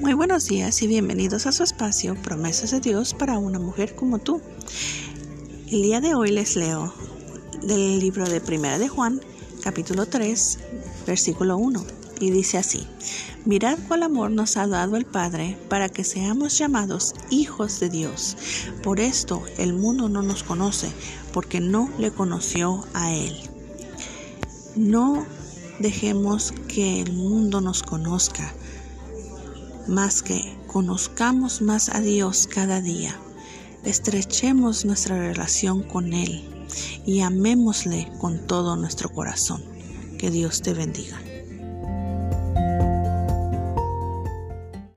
Muy buenos días y bienvenidos a su espacio Promesas de Dios para una mujer como tú. El día de hoy les leo del libro de Primera de Juan, capítulo 3, versículo 1, y dice así: Mirad cuál amor nos ha dado el Padre para que seamos llamados hijos de Dios. Por esto el mundo no nos conoce, porque no le conoció a Él. No dejemos que el mundo nos conozca más que conozcamos más a Dios cada día, estrechemos nuestra relación con Él y amémosle con todo nuestro corazón. Que Dios te bendiga.